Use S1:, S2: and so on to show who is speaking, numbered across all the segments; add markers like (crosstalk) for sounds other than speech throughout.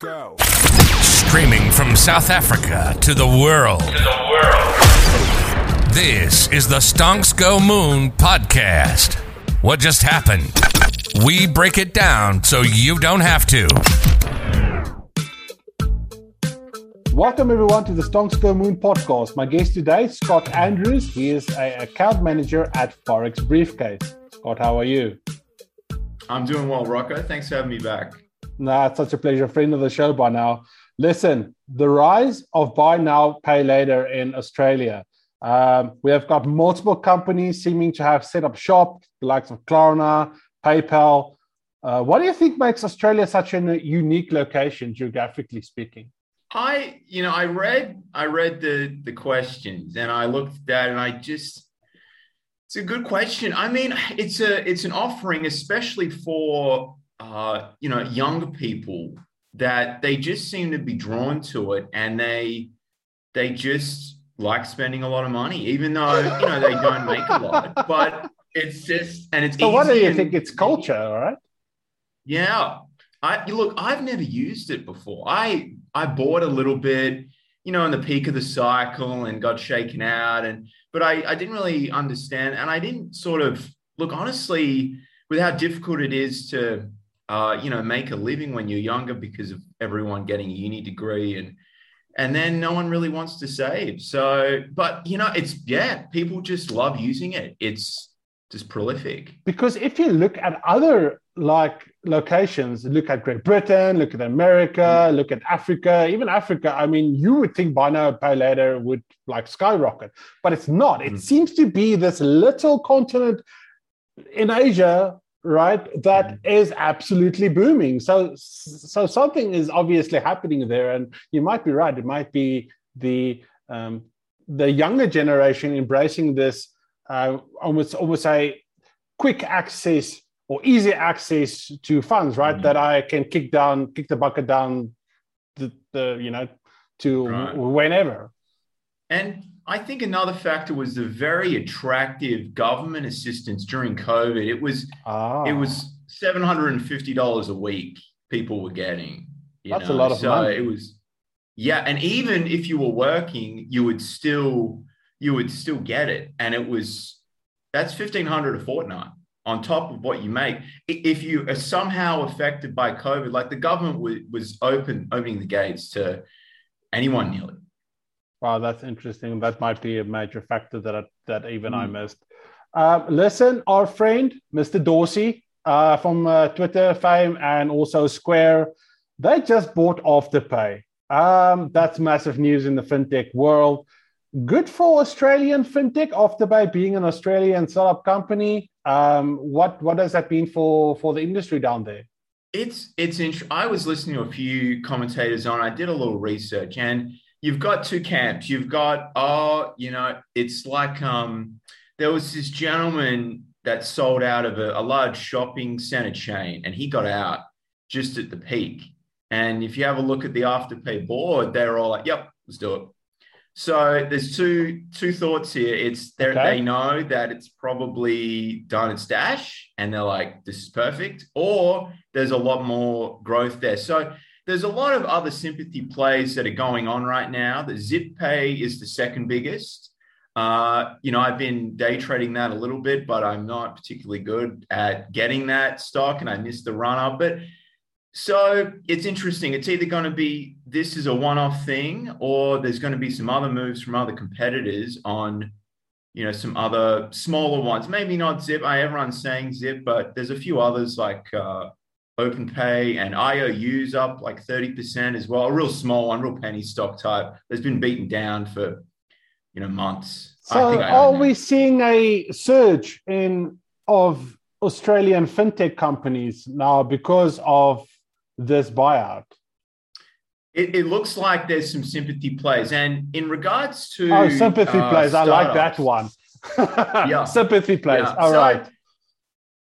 S1: Go.
S2: Streaming from South Africa to the world. To the world. This is the Stonks Go Moon podcast. What just happened? We break it down so you don't have to.
S1: Welcome everyone to the Stonks Go Moon podcast. My guest today, Scott Andrews. He is an account manager at Forex Briefcase. Scott, how are you?
S3: I'm doing well, Rocco. Thanks for having me back.
S1: Nah, it's such a pleasure. Friend of the show by now. Listen, the rise of buy now, pay later in Australia. Um, we have got multiple companies seeming to have set up shop, the likes of Klarna, PayPal. Uh, what do you think makes Australia such a unique location, geographically speaking?
S3: I, you know, I read, I read the the questions, and I looked at that, and I just, it's a good question. I mean, it's a, it's an offering, especially for uh, you know, younger people that they just seem to be drawn to it and they they just like spending a lot of money, even though you know they don't make a lot. But it's just and it's
S1: so what do you think it's culture, all right?
S3: Yeah. I look, I've never used it before. I I bought a little bit, you know, in the peak of the cycle and got shaken out. And but I, I didn't really understand and I didn't sort of look honestly with how difficult it is to uh, you know, make a living when you're younger because of everyone getting a uni degree and and then no one really wants to save. So, but you know, it's yeah, people just love using it. It's just prolific.
S1: Because if you look at other like locations, look at Great Britain, look at America, mm. look at Africa, even Africa, I mean, you would think buy now, pay later would like skyrocket, but it's not. It mm. seems to be this little continent in Asia right that mm. is absolutely booming so so something is obviously happening there and you might be right it might be the um, the younger generation embracing this uh, almost almost a quick access or easy access to funds right mm-hmm. that i can kick down kick the bucket down the, the you know to right. whenever
S3: and I think another factor was the very attractive government assistance during COVID. It was ah. it was seven hundred and fifty dollars a week people were getting.
S1: That's know? a lot of so money.
S3: It was yeah, and even if you were working, you would still you would still get it, and it was that's fifteen hundred a fortnight on top of what you make. If you are somehow affected by COVID, like the government was, was open opening the gates to anyone nearly
S1: Wow, that's interesting. That might be a major factor that I, that even mm. I missed. Uh, listen, our friend Mr. Dorsey uh, from uh, Twitter fame and also Square, they just bought Afterpay. Um, that's massive news in the fintech world. Good for Australian fintech. Afterpay being an Australian startup company. Um, what what does that mean for for the industry down there?
S3: It's it's. Int- I was listening to a few commentators on. I did a little research and you've got two camps. You've got, oh, you know, it's like um, there was this gentleman that sold out of a, a large shopping center chain and he got out just at the peak. And if you have a look at the afterpay board, they're all like, yep, let's do it. So there's two two thoughts here. It's okay. they know that it's probably done its dash, and they're like, "This is perfect," or there's a lot more growth there. So there's a lot of other sympathy plays that are going on right now. The Zip Pay is the second biggest. Uh, you know, I've been day trading that a little bit, but I'm not particularly good at getting that stock and I missed the run up. But so it's interesting. It's either going to be this is a one off thing or there's going to be some other moves from other competitors on, you know, some other smaller ones. Maybe not Zip. I everyone's saying Zip, but there's a few others like uh, OpenPay and IOUs up like 30% as well. A real small one, real penny stock type that's been beaten down for you know months.
S1: So are we seeing a surge in of Australian fintech companies now because of this buyout?
S3: It, it, looks like there's some sympathy plays. And in regards to
S1: oh, sympathy uh, plays, I like that one. yeah, (laughs) sympathy plays. Yeah. All so right.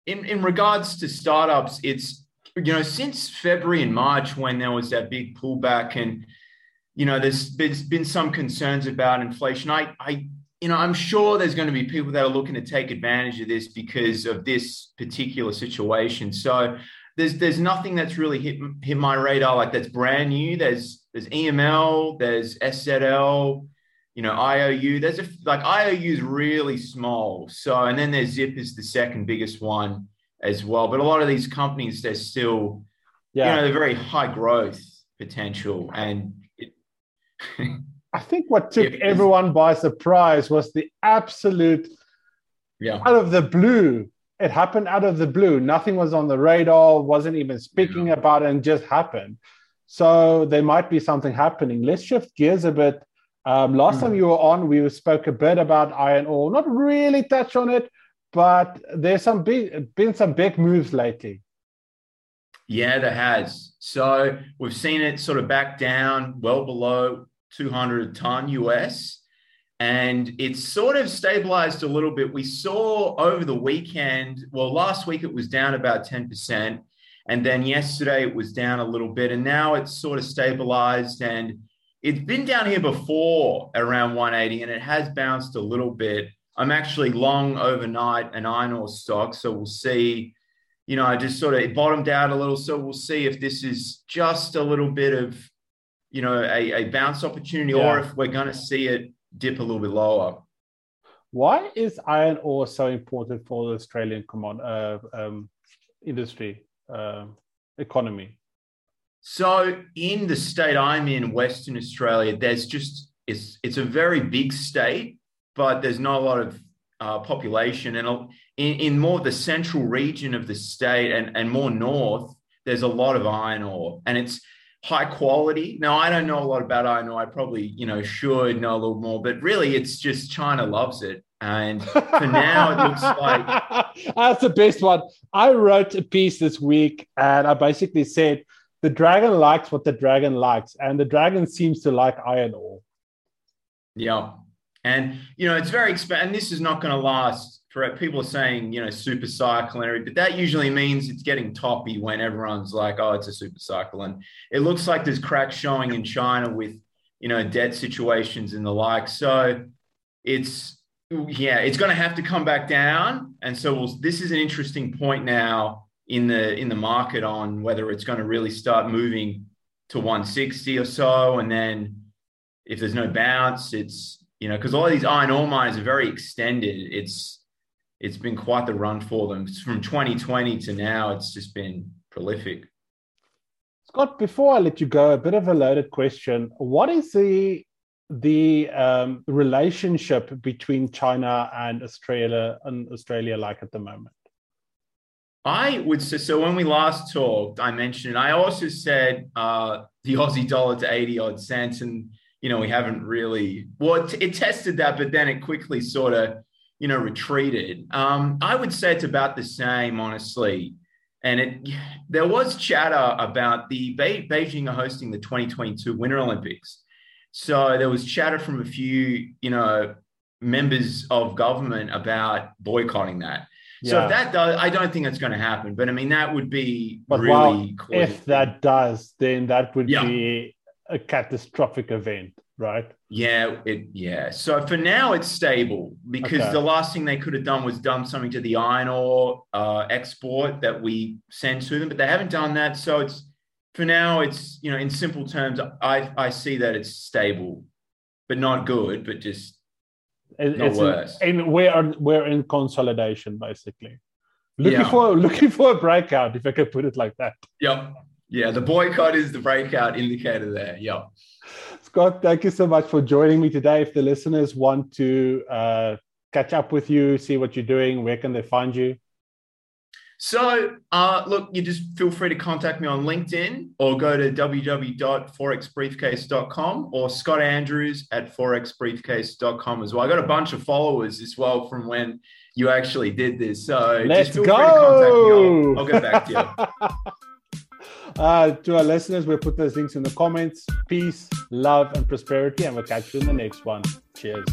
S3: In in regards to startups, it's you know, since February and March, when there was that big pullback, and you know, there's there's been some concerns about inflation. I, I, you know, I'm sure there's going to be people that are looking to take advantage of this because of this particular situation. So, there's there's nothing that's really hit hit my radar like that's brand new. There's there's EML, there's SZL, you know, IOU. There's a like IOU is really small. So and then there's Zip is the second biggest one as well. But a lot of these companies, they're still, yeah. you know, they're very high growth potential. And it,
S1: I think what took everyone by surprise was the absolute yeah. out of the blue. It happened out of the blue. Nothing was on the radar, wasn't even speaking yeah. about it, and just happened. So there might be something happening. Let's shift gears a bit. Um, last mm. time you were on, we spoke a bit about iron ore, not really touch on it, but there's some big been some big moves lately.
S3: Yeah, there has. So we've seen it sort of back down well below 200 ton US, and it's sort of stabilized a little bit. We saw over the weekend, well, last week it was down about 10%, and then yesterday it was down a little bit, and now it's sort of stabilized and it's been down here before around 180 and it has bounced a little bit I'm actually long overnight an iron ore stock. So we'll see. You know, I just sort of bottomed out a little. So we'll see if this is just a little bit of, you know, a, a bounce opportunity yeah. or if we're going to see it dip a little bit lower.
S1: Why is iron ore so important for the Australian common, uh, um, industry, uh, economy?
S3: So in the state I'm in, Western Australia, there's just it's it's a very big state but there's not a lot of uh, population. And in, in more the central region of the state and, and more north, there's a lot of iron ore and it's high quality. Now, I don't know a lot about iron ore. I probably, you know, should know a little more, but really it's just China loves it. And for now, it looks (laughs) like
S1: that's the best one. I wrote a piece this week and I basically said the dragon likes what the dragon likes, and the dragon seems to like iron ore.
S3: Yeah. And you know, it's very expensive. And this is not going to last for people are saying, you know, super cycle but that usually means it's getting toppy when everyone's like, oh, it's a super cycle. And it looks like there's cracks showing in China with, you know, debt situations and the like. So it's yeah, it's going to have to come back down. And so we'll, this is an interesting point now in the in the market on whether it's going to really start moving to 160 or so. And then if there's no bounce, it's you know, because all these iron ore mines are very extended. It's it's been quite the run for them. From 2020 to now, it's just been prolific.
S1: Scott, before I let you go, a bit of a loaded question. What is the the um, relationship between China and Australia and Australia like at the moment?
S3: I would say so. When we last talked, I mentioned. I also said uh, the Aussie dollar to eighty odd cents, and you know, we haven't really, well, it, it tested that, but then it quickly sort of, you know, retreated. Um, I would say it's about the same, honestly. And it, there was chatter about the Be- Beijing are hosting the 2022 Winter Olympics. So there was chatter from a few, you know, members of government about boycotting that. Yeah. So if that does, I don't think it's going to happen. But I mean, that would be but really.
S1: Well, if that does, then that would yeah. be a catastrophic event, right?
S3: Yeah, it yeah. So for now it's stable because okay. the last thing they could have done was done something to the iron ore uh, export that we send to them, but they haven't done that. So it's for now it's you know in simple terms I I see that it's stable, but not good, but just it, not worse.
S1: In, and we're we're in consolidation basically. Looking yeah. for (laughs) looking for a breakout, if I could put it like that.
S3: Yep. Yeah, the boycott is the breakout indicator there. Yeah.
S1: Scott, thank you so much for joining me today. If the listeners want to uh, catch up with you, see what you're doing, where can they find you?
S3: So, uh, look, you just feel free to contact me on LinkedIn or go to www.forexbriefcase.com or Scott Andrews at forexbriefcase.com as well. I got a bunch of followers as well from when you actually did this. So,
S1: let's
S3: just feel
S1: go.
S3: free to contact me. I'll, I'll get back to you. (laughs)
S1: Uh, to our listeners, we'll put those links in the comments. Peace, love, and prosperity, and we'll catch you in the next one. Cheers.